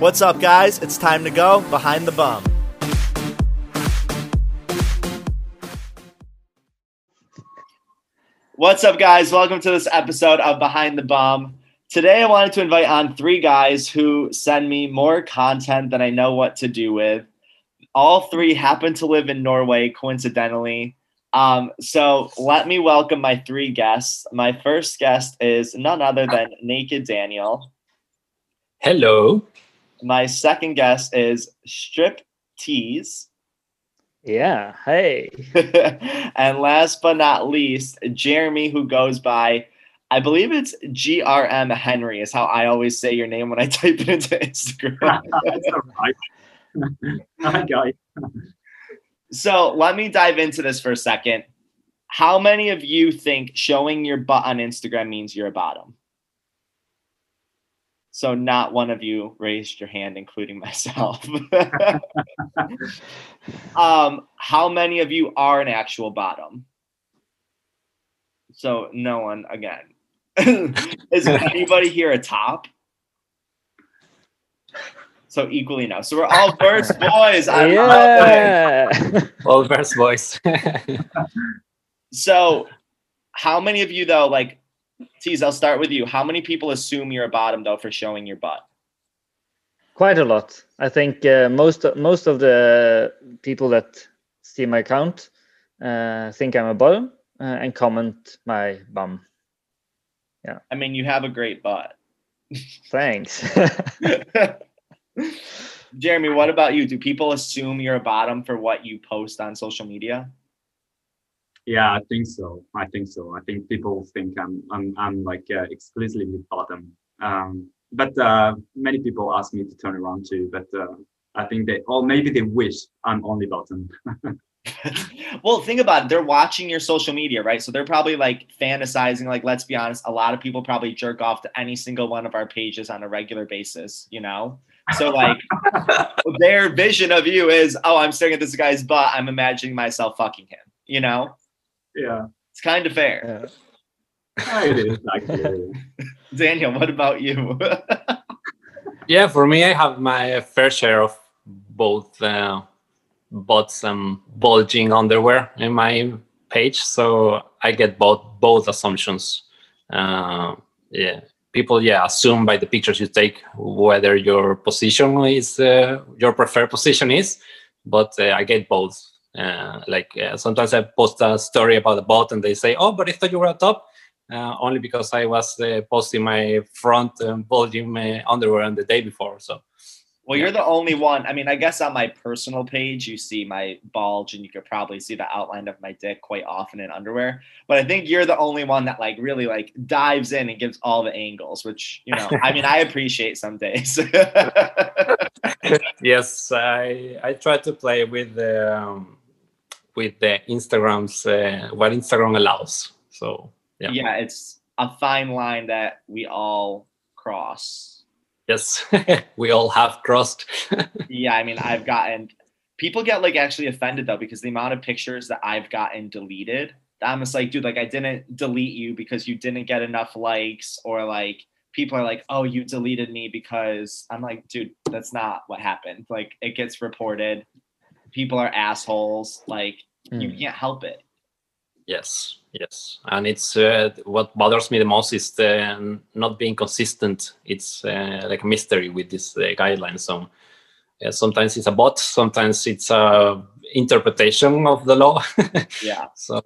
What's up, guys? It's time to go behind the bum. What's up, guys? Welcome to this episode of Behind the Bum. Today, I wanted to invite on three guys who send me more content than I know what to do with. All three happen to live in Norway, coincidentally. Um, so, let me welcome my three guests. My first guest is none other than Naked Daniel. Hello. My second guess is Strip Tease. Yeah. Hey. and last but not least, Jeremy, who goes by, I believe it's GRM Henry, is how I always say your name when I type it into Instagram. That's all right. Hi, guys. so let me dive into this for a second. How many of you think showing your butt on Instagram means you're a bottom? So not one of you raised your hand, including myself. um, how many of you are an actual bottom? So no one again. Is anybody here a top? So equally no. So we're all verse boys. I love it. yeah. All verse boys. So how many of you though, like Tease, I'll start with you. How many people assume you're a bottom though for showing your butt? Quite a lot. I think uh, most most of the people that see my account uh, think I'm a bottom uh, and comment my bum. Yeah. I mean, you have a great butt. Thanks. Jeremy, what about you? Do people assume you're a bottom for what you post on social media? Yeah, I think so. I think so. I think people think I'm I'm I'm like uh, exclusively bottom. Um, but uh, many people ask me to turn around too. But uh, I think they, or maybe they wish I'm only bottom. well, think about it. They're watching your social media, right? So they're probably like fantasizing. Like, let's be honest, a lot of people probably jerk off to any single one of our pages on a regular basis, you know? So, like, their vision of you is, oh, I'm staring at this guy's butt. I'm imagining myself fucking him, you know? Yeah, It's kind of fair. Yeah. it is. Daniel, what about you? yeah, for me, I have my fair share of both uh, bots and bulging underwear in my page, so I get both both assumptions. Uh, yeah, people yeah assume by the pictures you take whether your position is uh, your preferred position is, but uh, I get both. Uh, like uh, sometimes I post a story about a bot and they say, "Oh, but I thought you were a top," uh, only because I was uh, posting my front um, bulging uh, underwear on the day before. So Well, you're the only one. I mean, I guess on my personal page, you see my bulge, and you could probably see the outline of my dick quite often in underwear. But I think you're the only one that like really like dives in and gives all the angles, which you know, I mean, I appreciate some days. yes, I I try to play with the um, with the Instagrams uh, what Instagram allows. So yeah. Yeah. it's a fine line that we all cross. yes, we all have crossed. Yeah, I mean, I've gotten people get like actually offended though because the amount of pictures that I've gotten deleted. I'm just like, dude, like I didn't delete you because you didn't get enough likes, or like people are like, oh, you deleted me because I'm like, dude, that's not what happened. Like it gets reported. People are assholes. Like you Hmm. can't help it. Yes, yes, and it's uh, what bothers me the most is the not being consistent. It's uh, like a mystery with this uh, guideline. So uh, sometimes it's a bot, sometimes it's a interpretation of the law. Yeah. so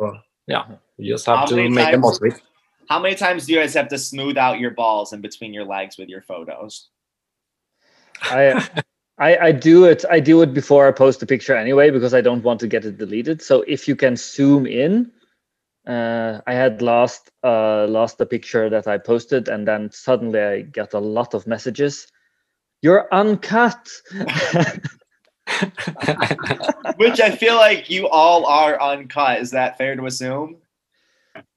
yeah, you just have How to many make the times- most of it. How many times do you guys have to smooth out your balls in between your legs with your photos? I, I I do it. I do it before I post the picture anyway because I don't want to get it deleted. So if you can zoom in, uh, I had lost uh, lost the picture that I posted, and then suddenly I got a lot of messages. You're uncut. Which I feel like you all are uncut. Is that fair to assume?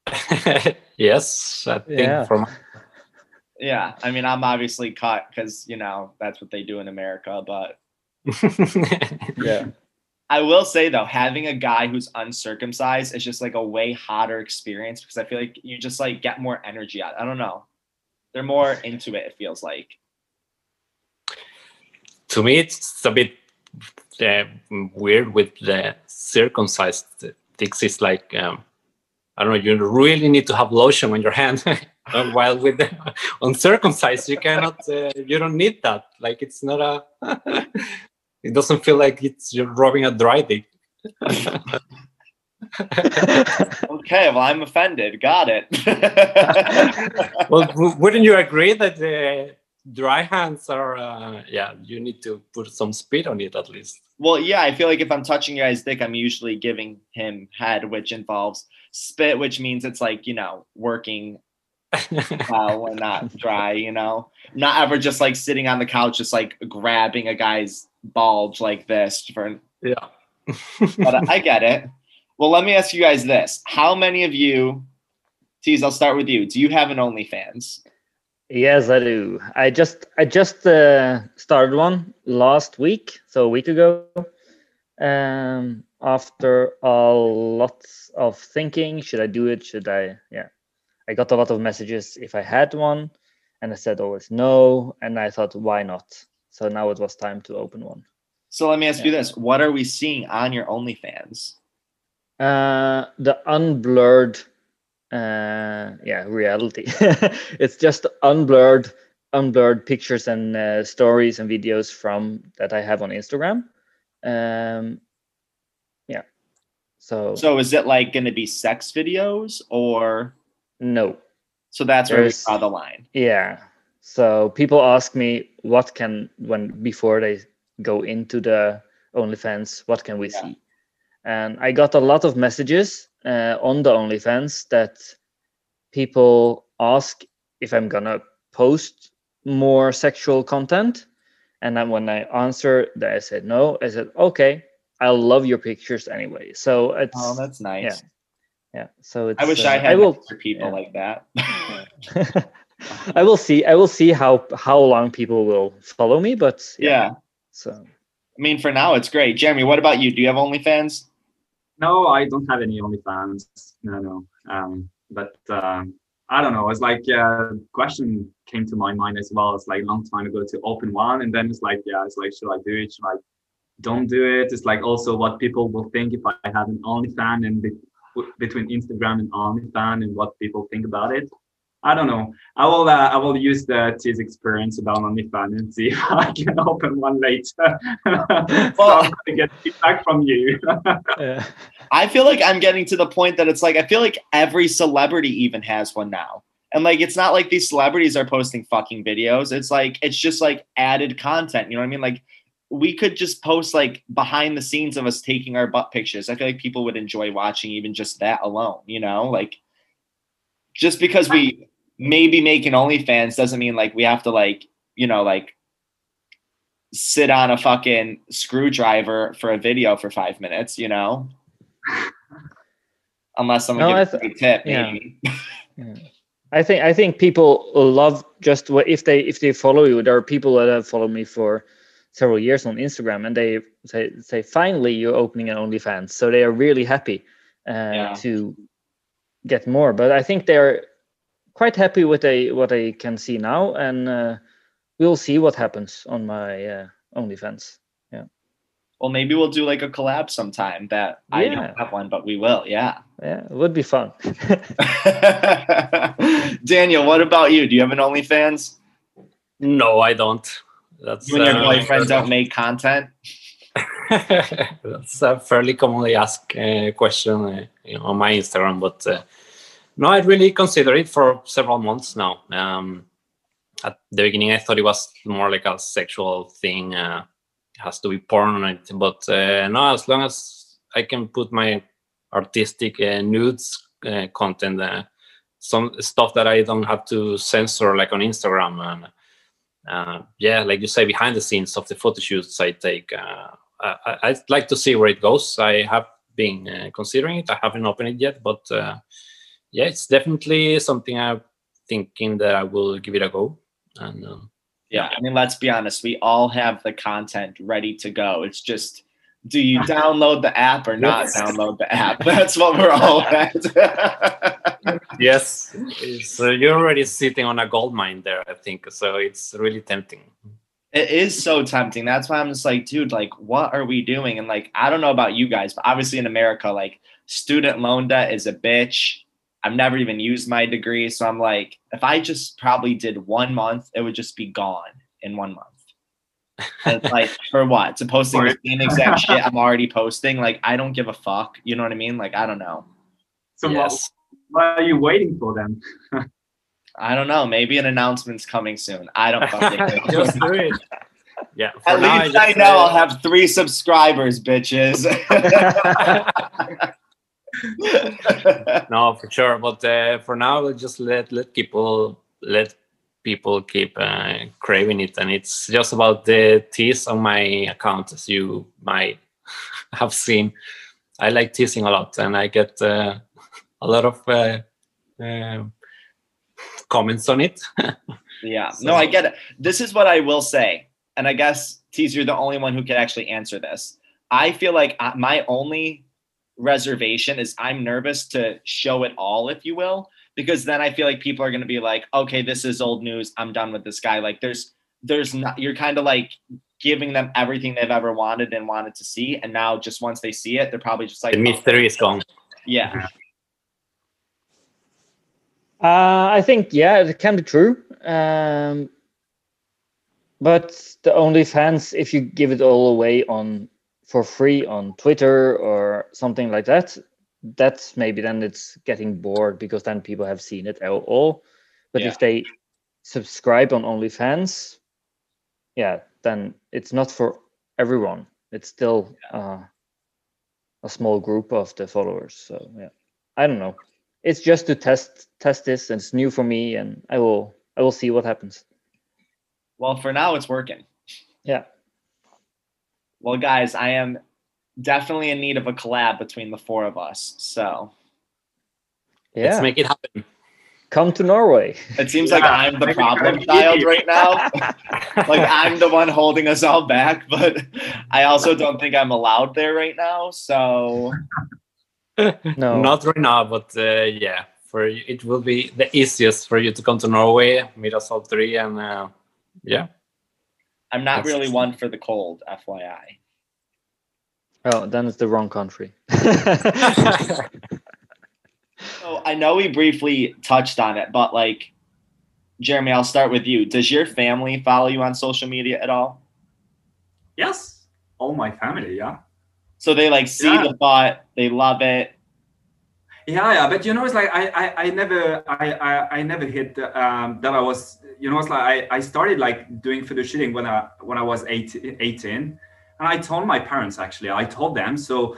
yes, I think Yeah. from Yeah, I mean, I'm obviously cut because you know that's what they do in America. But yeah. I will say though, having a guy who's uncircumcised is just like a way hotter experience because I feel like you just like get more energy out. I don't know. They're more into it. It feels like. to me, it's a bit uh, weird with the circumcised dicks. It's like um, I don't know. You really need to have lotion on your hand. While with the uncircumcised, you cannot. Uh, you don't need that. Like it's not a. it doesn't feel like it's you're rubbing a dry dick. okay, well, I'm offended. Got it. well, w- wouldn't you agree that the dry hands are? Uh, yeah, you need to put some speed on it at least. well, yeah, I feel like if I'm touching your guy's dick, I'm usually giving him head, which involves spit, which means it's like you know working well and not dry. You know, not ever just like sitting on the couch, just like grabbing a guy's bulge like this for yeah. but I get it. Well, let me ask you guys this: How many of you, Tease? I'll start with you. Do you have an OnlyFans? Yes, I do. I just I just uh, started one last week, so a week ago. Um, after a lot of thinking, should I do it? Should I? Yeah, I got a lot of messages if I had one, and I said always no, and I thought why not? So now it was time to open one. So let me ask you this: What are we seeing on your OnlyFans? Uh, the unblurred, uh, yeah, reality. it's just unblurred, unblurred pictures and uh, stories and videos from that I have on Instagram. Um, yeah. So, So is it like going to be sex videos, or no, so that's where we There's- draw the line? yeah. So people ask me what can when before they go into the OnlyFans, what can we Yeah. see? And I got a lot of messages uh, on the OnlyFans that people ask if I'm gonna post more sexual content, and then when I answer that I said no, I said okay, I love your pictures anyway. So it's Oh, that's nice. yeah. yeah. So it's I wish uh, I had I will for people yeah. like that. I will see. I will see how how long people will follow me, but yeah. So I mean, for now, it's great. Jeremy, what about you? Do you have OnlyFans? No, I don't have any OnlyFans. No, no. Um, but um, I don't know. It's like uh, question came to my mind as well. It's like a long time ago to open one, and then it's like, yeah, it's like, should I do it? Should I don't do it? It's like also what people will think if I have an OnlyFan and be- between Instagram and OnlyFan and what people think about it. I don't know. I will. Uh, I will use the T's experience about OnlyFans and see if I can open one later. so I'm gonna get feedback from you. uh, I feel like I'm getting to the point that it's like I feel like every celebrity even has one now. And like it's not like these celebrities are posting fucking videos. It's like it's just like added content. You know what I mean? Like we could just post like behind the scenes of us taking our butt pictures. I feel like people would enjoy watching even just that alone, you know? Like just because we maybe make an OnlyFans doesn't mean like we have to like, you know, like sit on a fucking screwdriver for a video for five minutes, you know? Unless someone No, gives a tip, yeah. maybe. I think I think people love just what if they if they follow you. There are people that have followed me for several years on Instagram, and they say say finally you're opening an OnlyFans, so they are really happy uh, Yeah. to get more. But I think they're quite happy with they what they can see now, and uh, we'll see what happens on my uh, OnlyFans. Yeah. Well, maybe we'll do like a collab sometime that I don't have one, but we will. Yeah. Yeah, it would be fun. Daniel, what about you? Do you have an OnlyFans? No, I don't. That's You and your uh, boyfriend don't make content? That's a fairly commonly asked uh, question uh, you know, on my Instagram, but uh, no, I really consider it for several months now. Um, at the beginning, I thought it was more like a sexual thing. Uh, it has to be porn it, but uh, no, as long as I can put my artistic uh, nudes uh, content, uh, some stuff that I don't have to censor, like on Instagram, and uh, yeah, like you say, behind the scenes of the photo shoots I take. Uh, I, I'd like to see where it goes. I have been uh, considering it. I haven't opened it yet, but uh, yeah, it's definitely something I'm thinking that I will give it a go. And um, Yeah. I mean, let's be honest. We all have the content ready to go. It's just, do you download the app or not Yes. download the app? That's what we're all at. yes, uh, you're already sitting on a gold mine there. I think so. It's really tempting. It is so tempting. That's why I'm just like, dude, like, what are we doing? And like, I don't know about you guys, but obviously in America, like, student loan debt is a bitch. I've never even used my degree. So I'm like, if I just probably did one month, it would just be gone in one month. And it's like, for what? To posting the same exact shit I'm already posting? Like, I don't give a fuck. You know what I mean? Like, I don't know. So what, yes. what are you waiting for then? I don't know. Maybe an announcement's coming soon. I don't fucking know. just do it. Yeah. At now, least I just, know I'll have three subscribers, bitches. no, for sure. But uh, for now, we'll just let let people let people keep uh, craving it, and it's just about the tease on my account, as you might have seen. I like teasing a lot, and I get uh, a lot of uh, um comments on it. yeah. No, I get it. This is what I will say. And I guess, Tease, you're the only one who can actually answer this. I feel like my only reservation is I'm nervous to show it all, if you will, because then I feel like people are going to be like, okay, this is old news. I'm done with this guy. Like, there's, there's not, you're kind of like giving them everything they've ever wanted and wanted to see. And now, just once they see it, they're probably just like, the mystery is gone. yeah. Uh, I think yeah, it can be true. Um, but the only fans, if you give it all away on for free on Twitter or something like that, that's maybe then it's getting bored because then people have seen it all- all. But Yeah. if they subscribe on OnlyFans, yeah, then it's not for everyone. It's still uh, a small group of the followers. So yeah, I don't know it's just to test test this and it's new for me and i will i will see what happens Well, for now, it's working. yeah Well, guys, I am definitely in need of a collab between the four of us. So yeah Let's make it happen. come to norway it seems like I'm the problem child right now. like I'm the one holding us all back, but I also don't think I'm allowed there right now. So no Not right now, but uh, yeah, for you, it will be the easiest for you to come to Norway, meet us all three, and uh, yeah. I'm not That's- really one for the cold, FYI. Oh then it's the wrong country So I know we briefly touched on it, but like Jeremy, I'll start with you. Does your family follow you on social media at all? Yes, all my family. Yeah. So they like see Yeah. the butt, they love it. Yeah, yeah, but you know, it's like I, I, I never, I, I, I never hit um, that. I was, you know, it's like I, I started like doing photo shooting when I, when I was 18, 18, and I told my parents actually. I told them so.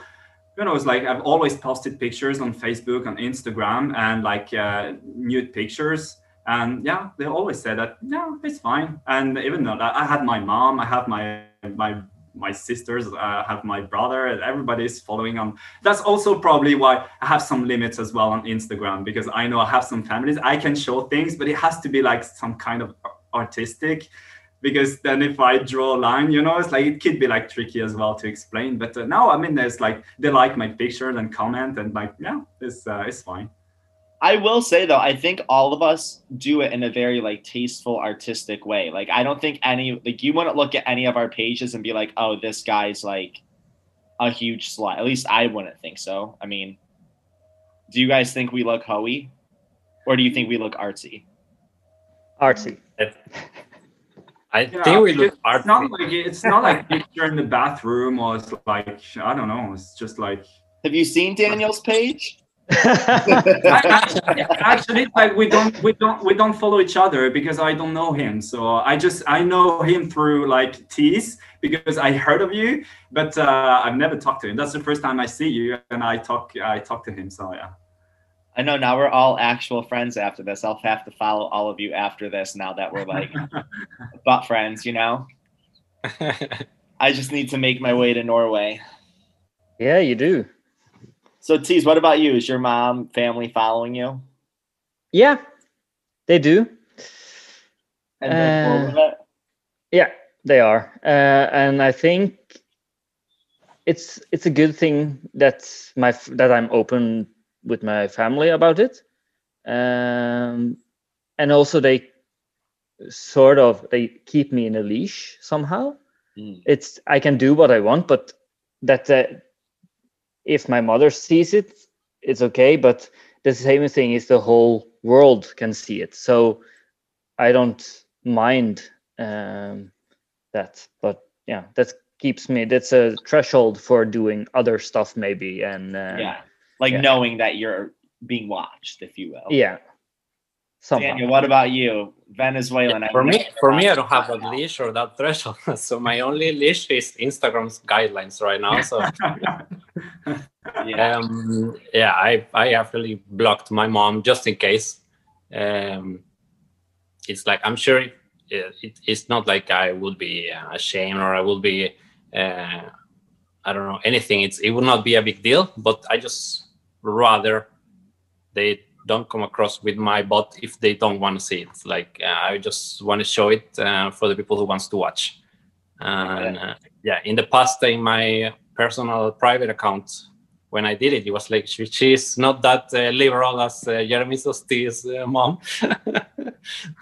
You know, it's like I've always posted pictures on Facebook, on Instagram, and like uh, nude pictures. And yeah, they always said that yeah, it's fine. And even though I had my mom, I have my my my sisters, I have my brother, and everybody's following on that's also probably why I have some limits as well on Instagram because I know I have some families I can show things, but it has to be like some kind of artistic. Because then if I draw a line, you know, it's like it could be like tricky as well to explain. But uh, now I mean, there's like they like my picture and comment and like yeah, it's uh, it's fine. I will say though, I think all of us do it in a very like tasteful, artistic way. Like I don't think any like you wouldn't look at any of our pages and be like, oh, this guy's like a huge slut. At least I wouldn't think so. I mean, do you guys think we look hoey? Or do you think we look artsy? artsy I Yeah, think we because look art. It's not like it's not like picture in the bathroom or it's like I don't know. It's just like Have you seen Daniel's page? actually, actually it's like we don't we don't we don't follow each other because I don't know him. So I just I know him through like tease because I heard of you, but uh, I've never talked to him. That's the first time I see you and I talk I talk to him. So yeah. I know now we're all actual friends after this. I'll have to follow all of you after this now that we're like butt friends, you know? I just need to make my way to Norway. yeah you do So Tease, what about you? Is your mom family following you? yeah they do And Uh. Yeah, they are, uh, and I think it's it's a good thing that my that I'm open with my family about it, um, and also they sort of they keep me in a leash somehow. Mm. It's I can do what I want, but that uh, if my mother sees it, it's okay. But the same thing is the whole world can see it, so I don't mind um, that. But yeah, that keeps me. That's a threshold for doing other stuff, maybe. And uh, yeah, like yeah. knowing that you're being watched, if you will. yeah. Somehow. Daniel, what about you? Venezuelan. I for me, for me, I don't have a leash or that threshold. so my only leash is Instagram's guidelines right now. So Yeah. um, yeah, I I actually blocked my mom just in case. Um, it's like I'm sure it, it, it's not like I would be uh, ashamed or I would be uh, I don't know anything. It's it would not be a big deal, but I just rather they don't come across with my bot if they don't want to see it. Like uh, I just want to show it uh, for the people who wants to watch. And uh, yeah, in the past, in my personal private account, when I did it, it was like she, she's not that uh, liberal as uh, Jeremy Sosti's uh, mom.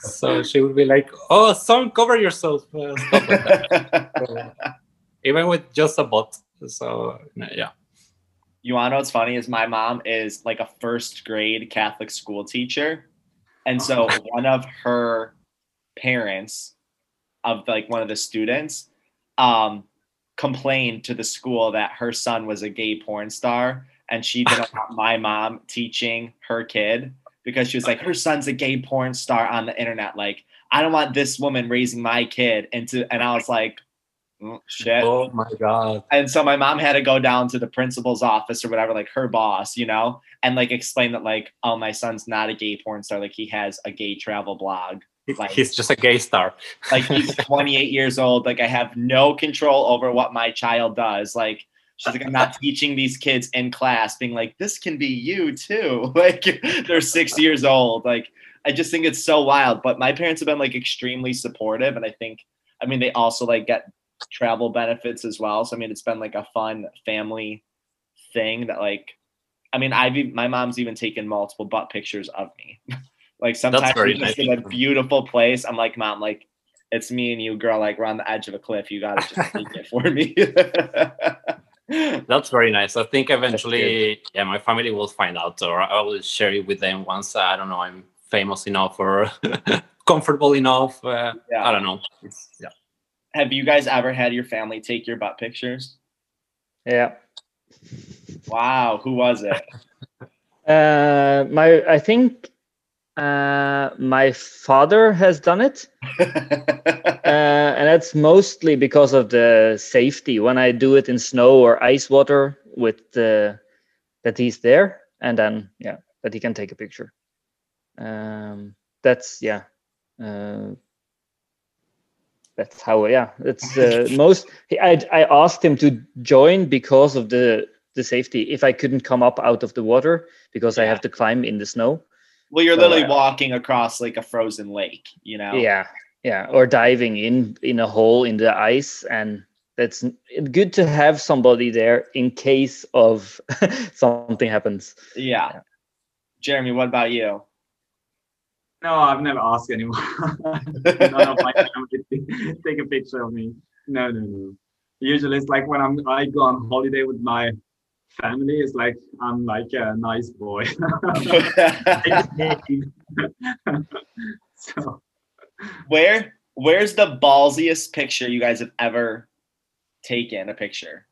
so she would be like, "Oh, son, cover yourself." Like even with just a bot. So yeah. you want to know what's funny is my mom is like a first grade Catholic school teacher. And so one of her parents of like one of the students um complained to the school that her son was a gay porn star and she didn't want my mom teaching her kid because she was like her son's a gay porn star on the internet like I don't want this woman raising my kid into and I was like mm, shit. Oh my god. and so my mom had to go down to the principal's office or whatever like her boss you know and like explain that like oh my son's not a gay porn star. Like he has a gay travel blog. Like- He's just a gay star. like he's 28 years old. Like i have no control over what my child does. Like she's like i'm not teaching these kids in class being like this can be you too. Like they're six years old. Like i just think it's so wild. But my parents have been like extremely supportive. And i think i mean they also like get travel benefits as well so i mean it's been like a fun family thing that like i mean i've my mom's even taken multiple butt pictures of me like sometimes we're just nice. in a beautiful place i'm like mom like it's me and you girl like we're on the edge of a cliff you gotta just take it for me That's very nice. I think eventually, yeah, my family will find out, or I will share it with them once. uh, I don't know. I'm famous enough or comfortable enough. Uh, Yeah. I don't know. It's, yeah. Have you guys ever had your family take your butt pictures Yeah. wow who was it Uh, my I think uh, my father has done it, uh, and that's mostly because of the safety. When I do it in snow or ice water, with the that he's there, and then yeah, that he can take a picture. Um, that's yeah. Uh, that's how yeah. That's uh, most. I I asked him to join because of the the safety. If I couldn't come up out of the water because I have to climb in the snow. well you're So, literally uh, walking across like a frozen lake you know Yeah, yeah, or diving in in a hole in the ice, and that's good to have somebody there in case of something happens. yeah jeremy what about you No, I've never asked anyone. None of my family take a picture of me. No, no, no. Usually it's like when I'm I go on holiday with my family, it's like I'm like a nice boy. so Where where's the ballsiest picture you guys have ever taken a picture?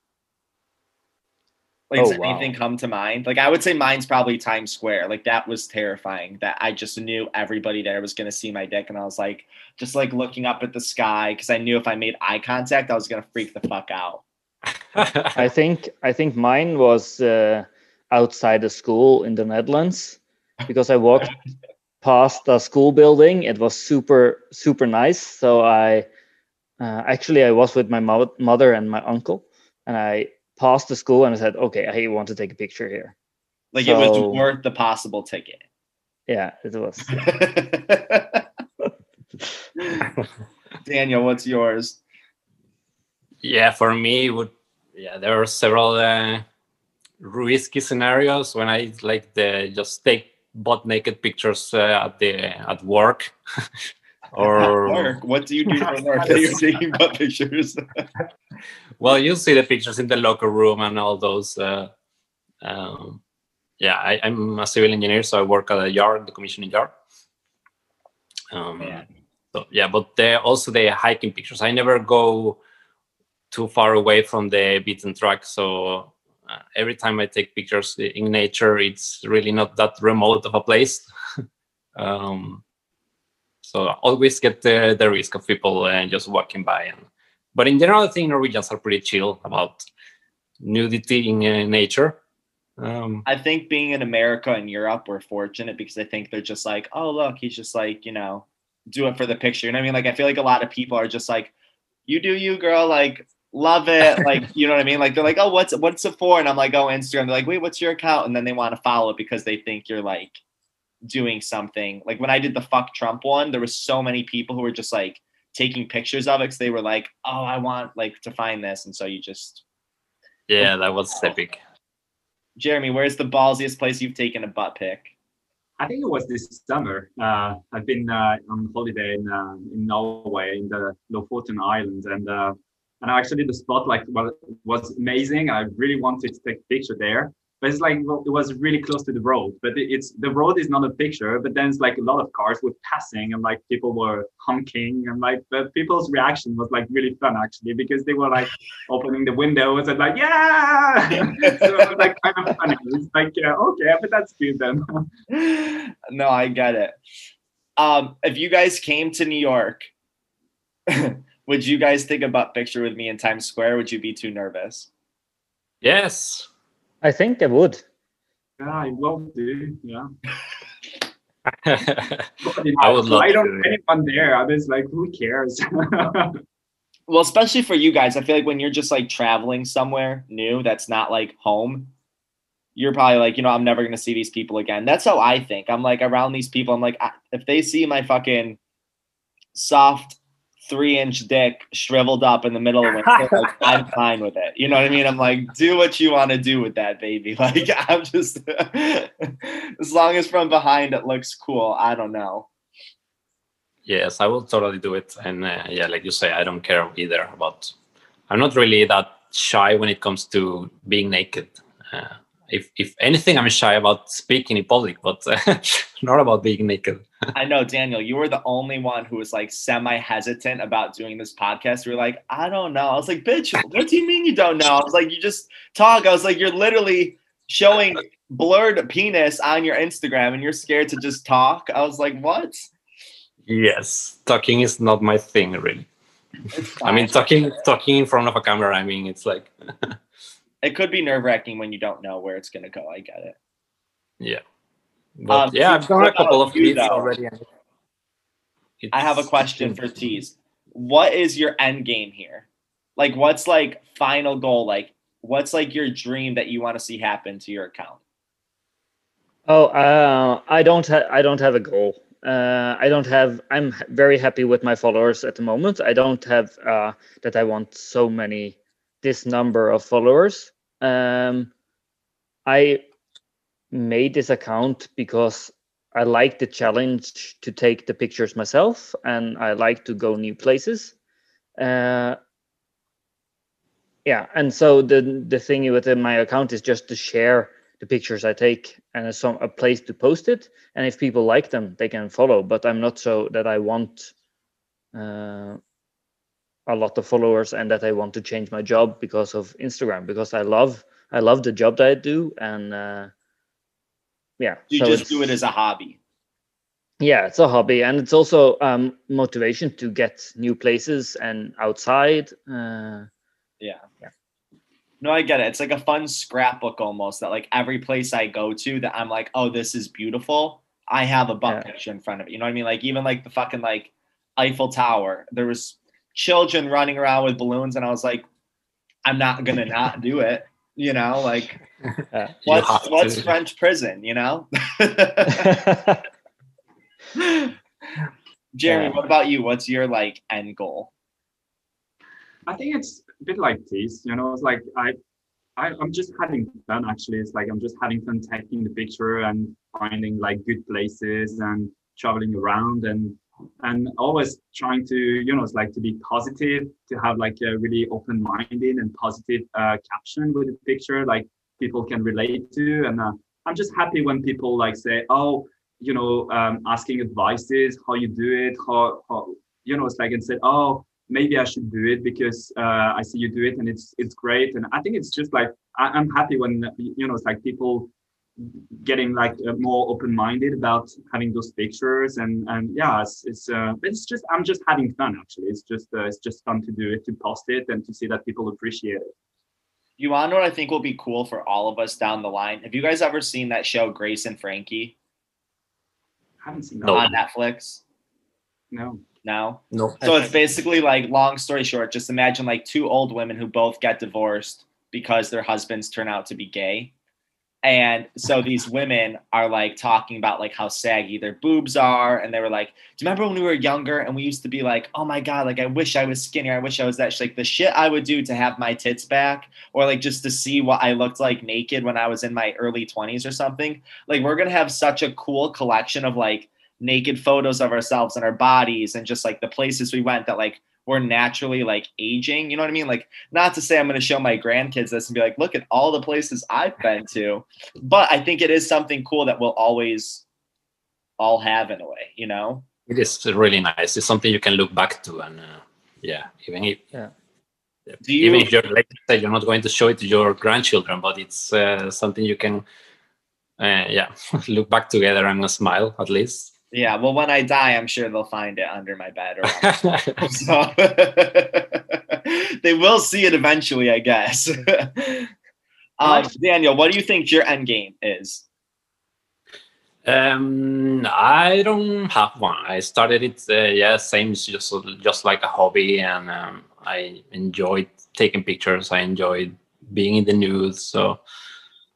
Like, does Oh, wow. anything come to mind? Like, I would say mine's probably Times Square. Like, that was terrifying. That I just knew everybody there was gonna see my dick, and I was like, just like looking up at the sky because I knew if I made eye contact, I was gonna freak the fuck out. I think I think mine was uh, outside the school in the Netherlands because I walked past a school building. It was super super nice. So I uh, actually I was with my mo- mother and my uncle, and I passed the school and I said, "Okay, I want to take a picture here." Like, it was worth the possible ticket. Yeah, it was. Daniel, what's yours? yeah, for me, it would yeah, there are several uh, risky scenarios when I like the just take butt naked pictures uh, at the at work. or work. What do you do for work that you're taking butt pictures? well, you see the pictures in the locker room and all those. Uh, um, yeah, I, I'm a civil engineer, so I work at a yard, the commissioning yard. Um, Man. so yeah, but they also the hiking pictures. I never go too far away from the beaten track, so uh, every time I take pictures in nature, it's really not that remote of a place. um, so always get the, the risk of people uh, just walking by. And, but in general, I think Norwegians are pretty chill about nudity in uh, nature. Um, I think being in America and Europe, we're fortunate because I think they're just like, oh, look, he's just like, you know, do it for the picture. You know what I mean? Like, I feel like a lot of people are just like, you do you, girl. Like, love it. Like, you know what I mean? Like, they're like, oh, what's what's it for? And I'm like, oh, Instagram. They're like, wait, what's your account? And then they want to follow it because they think you're like doing something. Like when I did the fuck Trump one, there was so many people who were just like taking pictures of it because they were like, oh, I want like to find this. And so you just, yeah, that was epic. Jeremy, where's the ballsiest place you've taken a butt pic? I think it was this summer. Uh, I've been uh, on holiday in uh, in Norway in the Lofoten Islands, and uh, and I actually the spot like was was amazing. I really wanted to take a picture there, but it's like well, it was really close to the road. But it's the road is not a picture, but then it's like a lot of cars were passing, and like people were honking, and like the people's reaction was like really fun actually because they were like opening the windows and like yeah, so it was like kind of funny. It's like yeah, okay, but that's good then. no, I get it. Um, if you guys came to New York, would you guys think a butt picture with me in Times Square? Would you be too nervous? Yes. I think I would. Yeah, I will do. Yeah. I I, would love I don't do know anyone there. I was like, who cares? Well, especially for you guys, I feel like when you're just like traveling somewhere new that's not like home, you're probably like, you know, I'm never going to see these people again. That's how I think. I'm like around these people. I'm like, I- if they see my fucking soft three inch dick shriveled up in the middle of winter, like, I'm fine with it. You know what I mean? I'm like, do what you want to do with that, baby. Like, I'm just, as long as from behind it looks cool. I don't know. Yes, I will totally do it. And uh, yeah, like you say, I don't care either about. I'm not really that shy when it comes to being naked. Uh, if if anything, I'm shy about speaking in public, but uh, not about being naked. I know, Daniel, you were the only one who was like semi hesitant about doing this podcast. You were like, I don't know. I was like, bitch, what do you mean you don't know? I was like, you just talk. I was like, you're literally showing blurred penis on your Instagram and you're scared to just talk. I was like, what? Yes, talking is not my thing really. I mean, talking talking in front of a camera. I mean, it's like it could be nerve wracking when you don't know where it's going to go. I get it. yeah. But Um, yeah, I've done a couple of you, already. and I have a question for Tease. What is your end game here? Like, what's like final goal? Like, what's like your dream that you want to see happen to your account? Oh, uh, I don't have I don't have a goal. Uh, I don't have. I'm very happy with my followers at the moment. I don't have uh, that. I want so many, this number of followers. Um, I made this account because I like the challenge to take the pictures myself, and I like to go new places. Uh, yeah, and so the the thing within my account is just to share the pictures I take and a, some a place to post it. And if people like them, they can follow. But I'm not so that I want uh, a lot of followers and that I want to change my job because of Instagram because I love I love the job that I do and uh, yeah. You so just do it as a hobby. yeah, it's a hobby and it's also um, motivation to get new places and outside. Uh, Yeah. Yeah. No, I get it. It's like a fun scrapbook almost that like every place I go to that I'm like, oh, this is beautiful. I have a butt Yeah. picture in front of it. You know what I mean? Like even like the fucking like Eiffel Tower. There was children running around with balloons, and I was like, I'm not gonna not do it. You know, like uh, what's what's to. French prison? You know. Jeremy, Yeah. what about you? What's your like end goal? I think it's a bit like this, you know, it's like I, I I'm just having fun actually. It's like I'm just having fun taking the picture and finding like good places and traveling around and and always trying to you know it's like to be positive to have like a really open-minded and positive uh, caption with the picture like people can relate to. And uh, i'm just happy when people like say oh you know um, asking advices how you do it how, how you know it's like and said oh maybe i should do it because uh, i see you do it and it's it's great. And i think it's just like I, i'm happy when you know it's like people getting like uh, more open-minded about having those pictures and and yeah it's it's, uh, it's just i'm just having fun actually. It's just uh, it's just fun to do it to post it and to see that people appreciate it. You want to know what i think will be cool for all of us down the line. Have you guys ever seen that show grace and frankie? I haven't seen that No. on netflix? No. No? No. so it's basically like long story short just imagine like two old women who both get divorced because their husbands turn out to be gay and so these women are like talking about like how saggy their boobs are and they were like do you remember when we were younger and we used to be like oh my god like i wish i was skinnier. I wish i was that She's like the shit i would do to have my tits back or like just to see what i looked like naked when i was in my early 20s or something? Like we're gonna have such a cool collection of like naked photos of ourselves and our bodies and just like the places we went that like we're naturally like aging you know what i mean like not to say i'm going to show my grandkids this and be like look at all the places i've been to but i think it is something cool that we'll always all have in a way you know It is really nice. It's something you can look back to, and uh, yeah, even if Yeah. do you even if you're like you said, you're not going to show it to your grandchildren, but it's uh, something you can, uh, yeah, look back together and smile at least. Yeah well when i die i'm sure they'll find it under my bed or so they will see it eventually i guess um, daniel what do you think your end game is Um, I don't have one. I started it, uh, yeah, same, just just like a hobby, and um, I enjoyed taking pictures. I enjoyed being in the news. So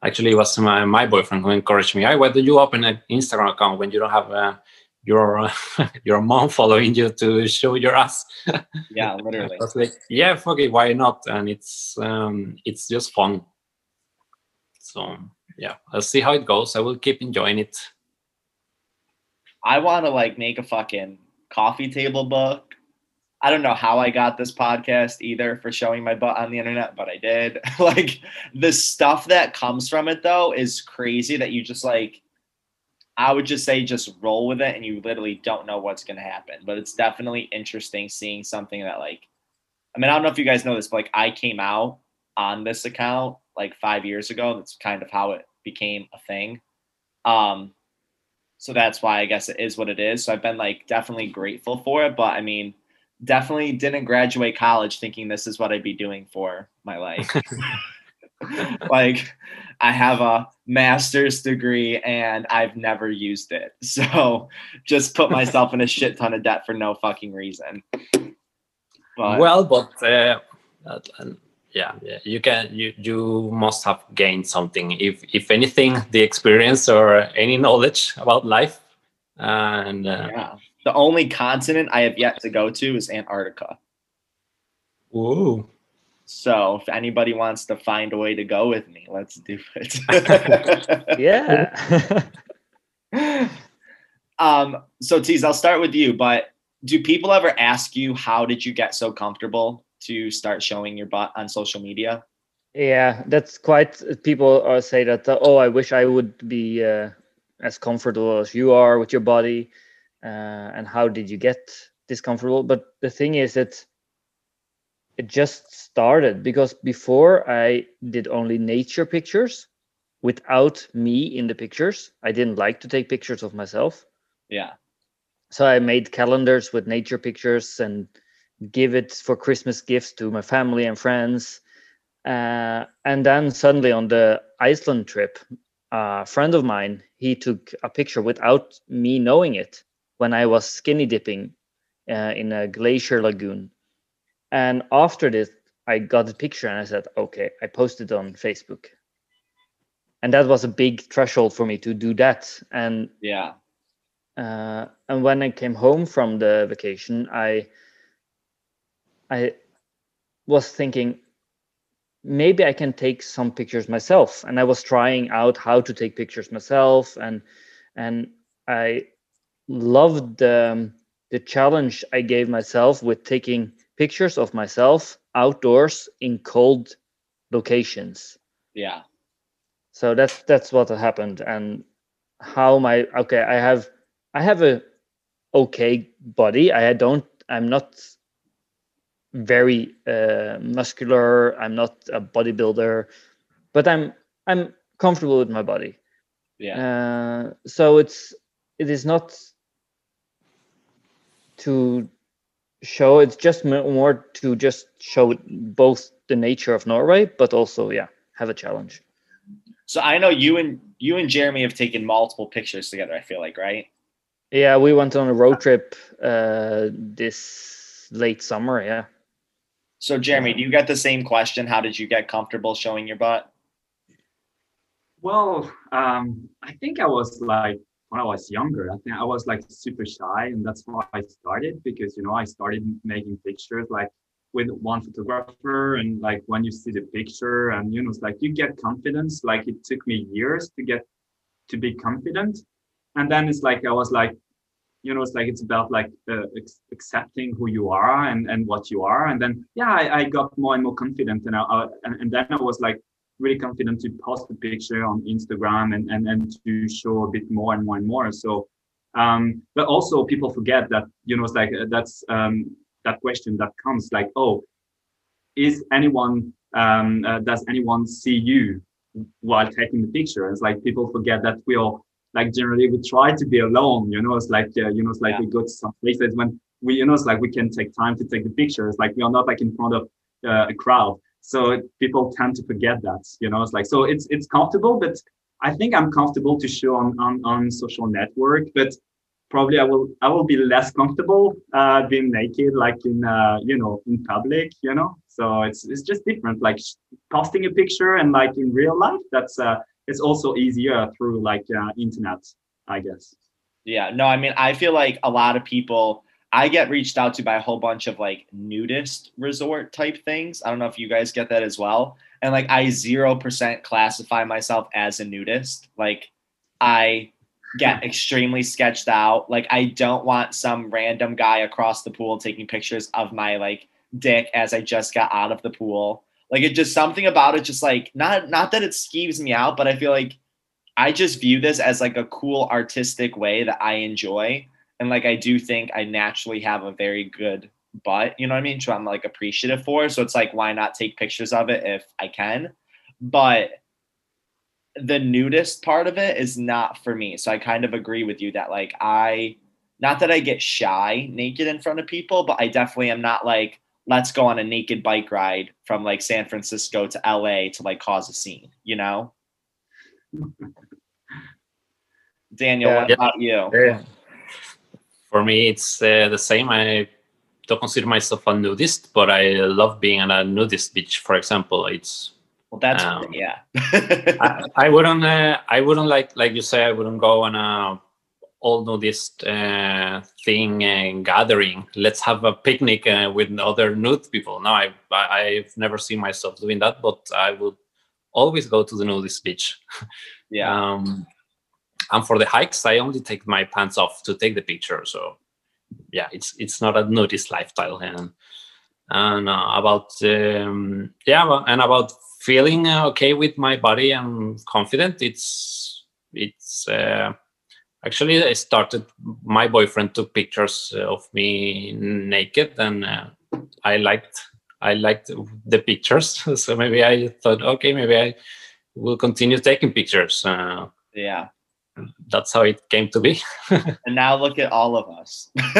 actually, it was my, my boyfriend who encouraged me. Hey, why don't you open an Instagram account when you don't have uh, your your mom following you to show your ass? yeah literally I like, yeah, fuck it, why not? And it's um, it's just fun. So yeah, I'll see how it goes. I will keep enjoying it. I want to like make a fucking coffee table book. I don't know how I got this podcast either for showing my butt on the internet, but I did. like the stuff that comes from it though is crazy that you just like I would just say just roll with it and you literally don't know what's going to happen. But it's definitely interesting seeing something that like I mean, I don't know if you guys know this, but like I came out on this account like 5 years ago. That's kind of how it became a thing. Um so that's why I guess it is what it is. So I've been like definitely grateful for it, but I mean, definitely didn't graduate college thinking this is what I'd be doing for my life. like I have a master's degree and I've never used it. So just put myself in a shit ton of debt for no fucking reason. But well but uh, yeah, yeah you can you you must have gained something if if anything the experience or any knowledge about life and uh, yeah. The only continent I have yet to go to is Antarctica. ooh, So if anybody wants to find a way to go with me, let's do it. yeah. um, so Tease, I'll start with you, but do people ever ask you how did you get so comfortable to start showing your butt on social media? yeah, that's quite. People uh, say that. Uh, oh, I wish I would be uh, as comfortable as you are with your body. Uh, and how did you get this comfortable? But the thing is that it just started because before I did only nature pictures without me in the pictures. I didn't like to take pictures of myself. Yeah. so i made calendars with nature pictures and give it for christmas gifts to my family and friends uh, and then suddenly on the iceland trip a friend of mine he took a picture without me knowing it when i was skinny dipping uh, in a glacier lagoon. And after this i got the picture and i said okay i posted on facebook. And that was a big threshold for me to do that. And Yeah. uh, and when I came home from the vacation, I I was thinking maybe I can take some pictures myself, and I was trying out how to take pictures myself, and and I loved the um, the challenge I gave myself with taking pictures of myself outdoors in cold locations. Yeah. So that's that's what happened and how my okay, I have I have a okay body. I don't I'm not very uh, muscular. I'm not a bodybuilder, but I'm I'm comfortable with my body. Yeah. Uh, so it's it is not to show. It's just more to just show both the nature of Norway, but also yeah, have a challenge. So I know you and you and Jeremy have taken multiple pictures together. I feel like, right? Yeah, we went on a road trip uh, this late summer. Yeah. So Jeremy, do you get the same question? How did you get comfortable showing your butt? Well, um, I think I was like when I was younger. I think I was like super shy, and that's why I started because you know I started making pictures like with one photographer, and like when you see the picture, and you know it's like you get confidence. Like it took me years to get to be confident, and then it's like I was like, you know, it's like it's about like uh, accepting who you are and and what you are, and then yeah, I, I got more and more confident, and I, I and, and then I was like really confident to post a picture on Instagram and, and, and to show a bit more and more and more. So, um, but also people forget that, you know, it's like, uh, that's, um, that question that comes like, oh, is anyone, um, uh, does anyone see you while taking the picture? It's like people forget that we all, like generally we try to be alone, you know, it's like, uh, you know, it's like Yeah. we go to some places when we, you know, it's like we can take time to take the pictures. Like we are not like in front of uh, a crowd so people tend to forget that you know it's like so it's it's comfortable but i think i'm comfortable to show on on, on social network but probably i will i will be less comfortable uh being naked like in uh you know in public you know so it's it's just different like posting a picture and like in real life that's uh it's also easier through like uh, internet i guess Yeah. No, I mean, I feel like a lot of people. I get reached out to by a whole bunch of like nudist resort type things. I don't know if you guys get that as well. And like, I zero percent classify myself as a nudist. Like, I get extremely sketched out. Like, I don't want some random guy across the pool taking pictures of my like dick as I just got out of the pool. Like, it just something about it, just like not not that it skeeves me out, but I feel like I just view this as like a cool artistic way that I enjoy. And like I do think I naturally have a very good butt, you know what I mean? So I'm like appreciative for. So it's like why not take pictures of it if I can? But the nudist part of it is not for me. So I kind of agree with you that like I not that I get shy naked in front of people, but I definitely am not like let's go on a naked bike ride from like San Francisco to LA to like cause a scene, you know? Daniel, what Yeah. about you? Yeah. For me, it's uh, the same. I don't consider myself a nudist, but I love being on a nudist beach. For example, it's Well, that's Um, yeah. I, I wouldn't uh, I wouldn't like like you say I wouldn't go on a all nudist uh, thing and gathering. Let's have a picnic uh, with other nude people. No, I, I I've never seen myself doing that, but I would always go to the nudist beach. yeah. Um, and for the hikes, I only take my pants off to take the picture. So yeah, it's it's not a nudist lifestyle. And and uh, about um, yeah, and about feeling uh, okay with my body and confident. It's it's uh, actually I started. My boyfriend took pictures of me naked, and uh, I liked I liked the pictures. so maybe I thought, okay, maybe I will continue taking pictures. Uh, yeah. that's how it came to be. And now look at all of us.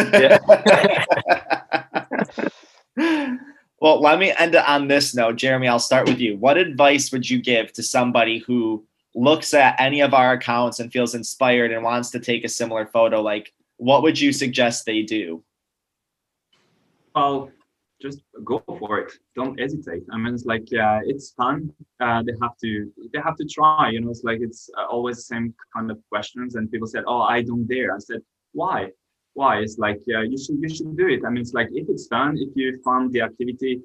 well, let me end it on this note. Jeremy, I'll start with you. What advice would you give to somebody who looks at any of our accounts and feels inspired and wants to take a similar photo? Like, what would you suggest they do? well just go for it. Don't hesitate. I mean it's like uh, it's fun. Uh, they have to they have to try you know it's like it's uh, always the same kind of questions and people said oh i don't dare. I said why? Why? It's like uh, you should you should do it. I mean it's like if it's fun if you found the activity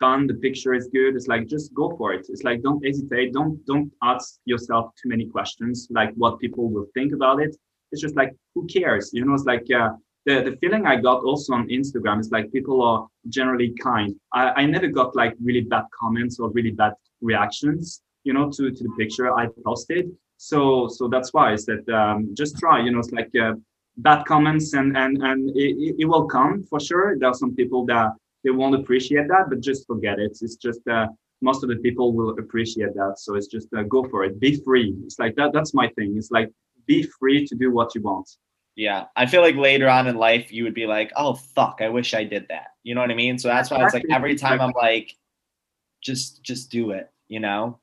fun the picture is good it's like just go for it it's like don't hesitate don't don't ask yourself too many questions like what people will think about it it's just like who cares you know it's like uh, the, the feeling I got also on Instagram is like people are generally kind. I, I never got like really bad comments or really bad reactions, you know, to, to the picture I posted. So so that's why is that um, just try, you know, it's like uh, bad comments and and and it, it will come for sure. There are some people that they won't appreciate that, but just forget it. It's just uh, most of the people will appreciate that. So it's just uh, go for it. Be free. It's like that. That's my thing. It's like be free to do what you want. Yeah, I feel like later on in life you would be like, "Oh fuck, I wish I did that." You know what I mean? So that's why it's like every time I'm like, just just do it. You know?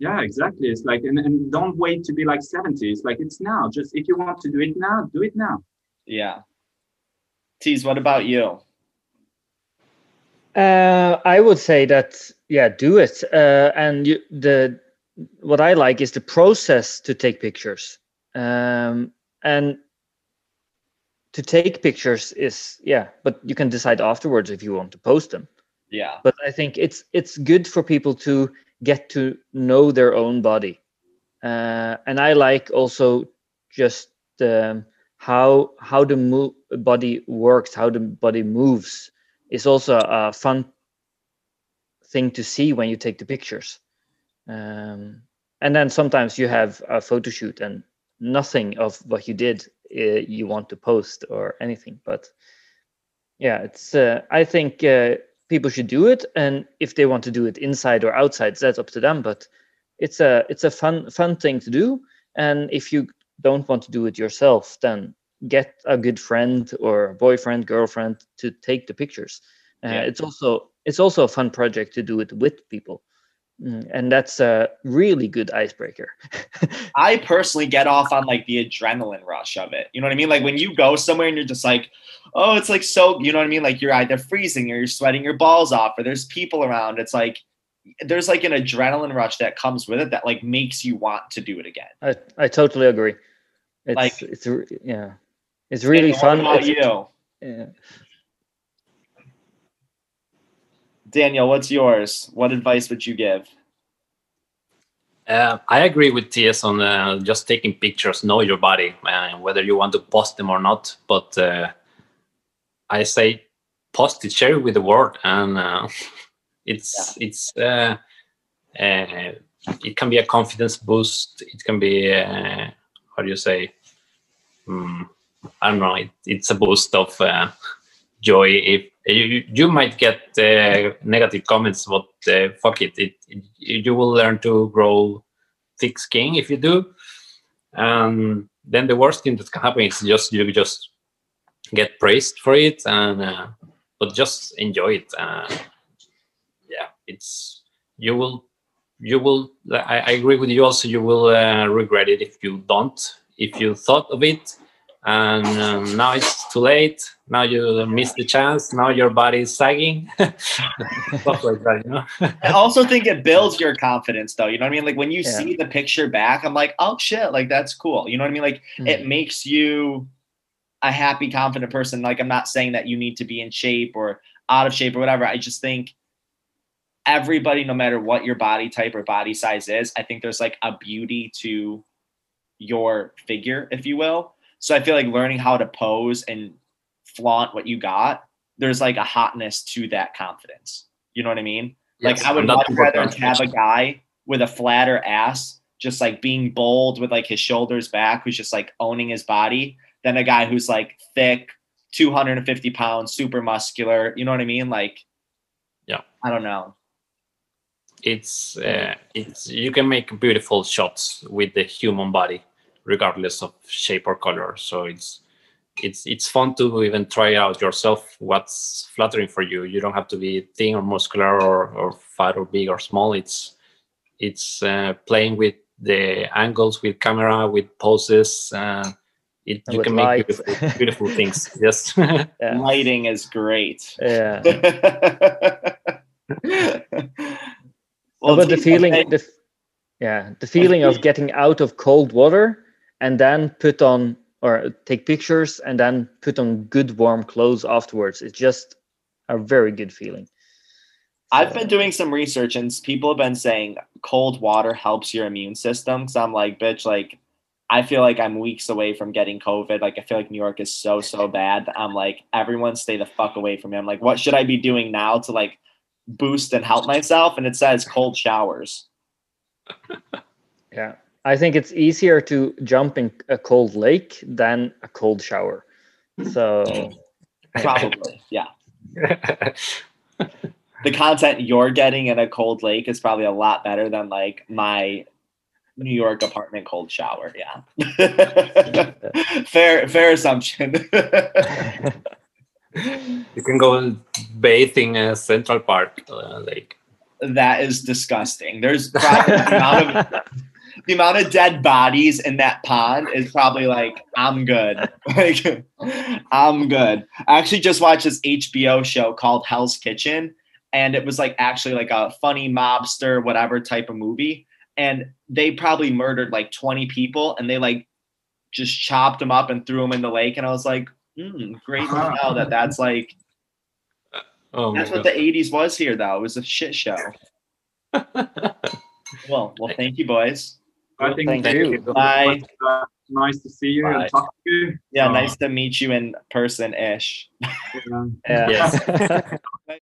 Yeah, exactly. It's like, and, and don't wait to be like 70. It's like it's now. Just if you want to do it now, do it now. Yeah. Tease, what about you? Uh, I would say that yeah, do it. Uh, and you, the what I like is the process to take pictures. Um, and to take pictures is yeah but you can decide afterwards if you want to post them yeah but i think it's it's good for people to get to know their own body uh, and i like also just um, how how the mo- body works how the body moves is also a fun thing to see when you take the pictures. Um, and then sometimes you have a photo shoot and nothing of what you did uh, you want to post or anything but yeah it's uh, i think uh, people should do it and if they want to do it inside or outside that's up to them but it's a it's a fun fun thing to do and if you don't want to do it yourself then get a good friend or boyfriend girlfriend to take the pictures uh, yeah. it's also it's also a fun project to do it with people Mm, and that's a really good icebreaker. I personally get off on like the adrenaline rush of it. You know what I mean? Like when you go somewhere and you're just like, oh, it's like so, you know what I mean? Like you're either freezing or you're sweating your balls off or there's people around. It's like there's like an adrenaline rush that comes with it that like makes you want to do it again. I, I totally agree. It's like it's yeah. It's really fun. What about you? Yeah. Daniel, what's yours? What advice would you give? Uh, I agree with TS on uh, just taking pictures, know your body, uh, whether you want to post them or not. But uh, I say post it, share it with the world, and uh, it's yeah. it's uh, it can be a confidence boost. It can be how do you say? Um, I don't know. It, it's a boost of joy if you, you might get uh, negative comments but uh, fuck it. It, it. you will learn to grow thick skin if you do and then the worst thing that can happen is just you just get praised for it and uh, but just enjoy it uh, yeah it's you will you will I, I, agree with you also you will uh, regret it if you don't if you thought of it and um, now it's too late. Now you miss the chance. Now your body is sagging. Stuff like that you know? I also think it builds your confidence though. You know what i mean? Like when you yeah. see the picture back i'm like oh shit. Like that's cool. You know what i mean? Like mm-hmm. it makes you a happy confident person. Like i'm not saying that you need to be in shape or out of shape or whatever. I just think everybody no matter what your body type or body size is i think there's like a beauty to your figure if you will so I feel like learning how to pose and flaunt what you got, there's like a hotness to that confidence. You know what I mean? Yes, like I would much rather have a guy with a flatter ass, just like being bold with like his shoulders back, who's just like owning his body, than a guy who's like thick, 250 pounds, super muscular. You know what I mean? Like, yeah, I don't know. It's uh, it's you can make beautiful shots with the human body regardless of shape or color. So it's it's it's fun to even try out yourself what's flattering for you. You don't have to be thin or muscular or, or fat or big or small. It's it's uh, playing with the angles with camera with poses. Uh, it, you can make beautiful, beautiful things. Yes, yeah. lighting is great. Yeah. well, but the feeling, the, yeah, the feeling of getting out of cold water and then put on or take pictures and then put on good warm clothes afterwards. It's just a very good feeling. I've been doing some research and people have been saying cold water helps your immune system. So I'm like, bitch, like I feel like I'm weeks away from getting COVID. Like I feel like New York is so so bad. I'm like everyone stay the fuck away from me. I'm like, what should I be doing now to like boost and help myself? And it says cold showers. Yeah. I think it's easier to jump in a cold lake than a cold shower. So Probably, yeah. The content you're getting in a cold lake is probably a lot better than like my New York apartment cold shower. Yeah. fair fair assumption. you can go bathe in a Central Park uh, lake. that is disgusting. There's probably the amount of the amount of dead bodies in that pond is probably like I'm good. Like I'm good. I actually just watched this HBO show called Hell's Kitchen, and it was like actually like a funny mobster whatever type of movie, and they probably murdered like 20 people, and they like just chopped them up and threw them in the lake, and I was like, mm, great to know that that's like Oh that's what God. the 80s was here though. It was a shit show. Well, well, thank you, boys. I think Thank it you. was, Bye. uh, nice to see you Bye. and talk to you. Yeah, Uh, nice to meet you in person ish. yeah. yeah. Yes.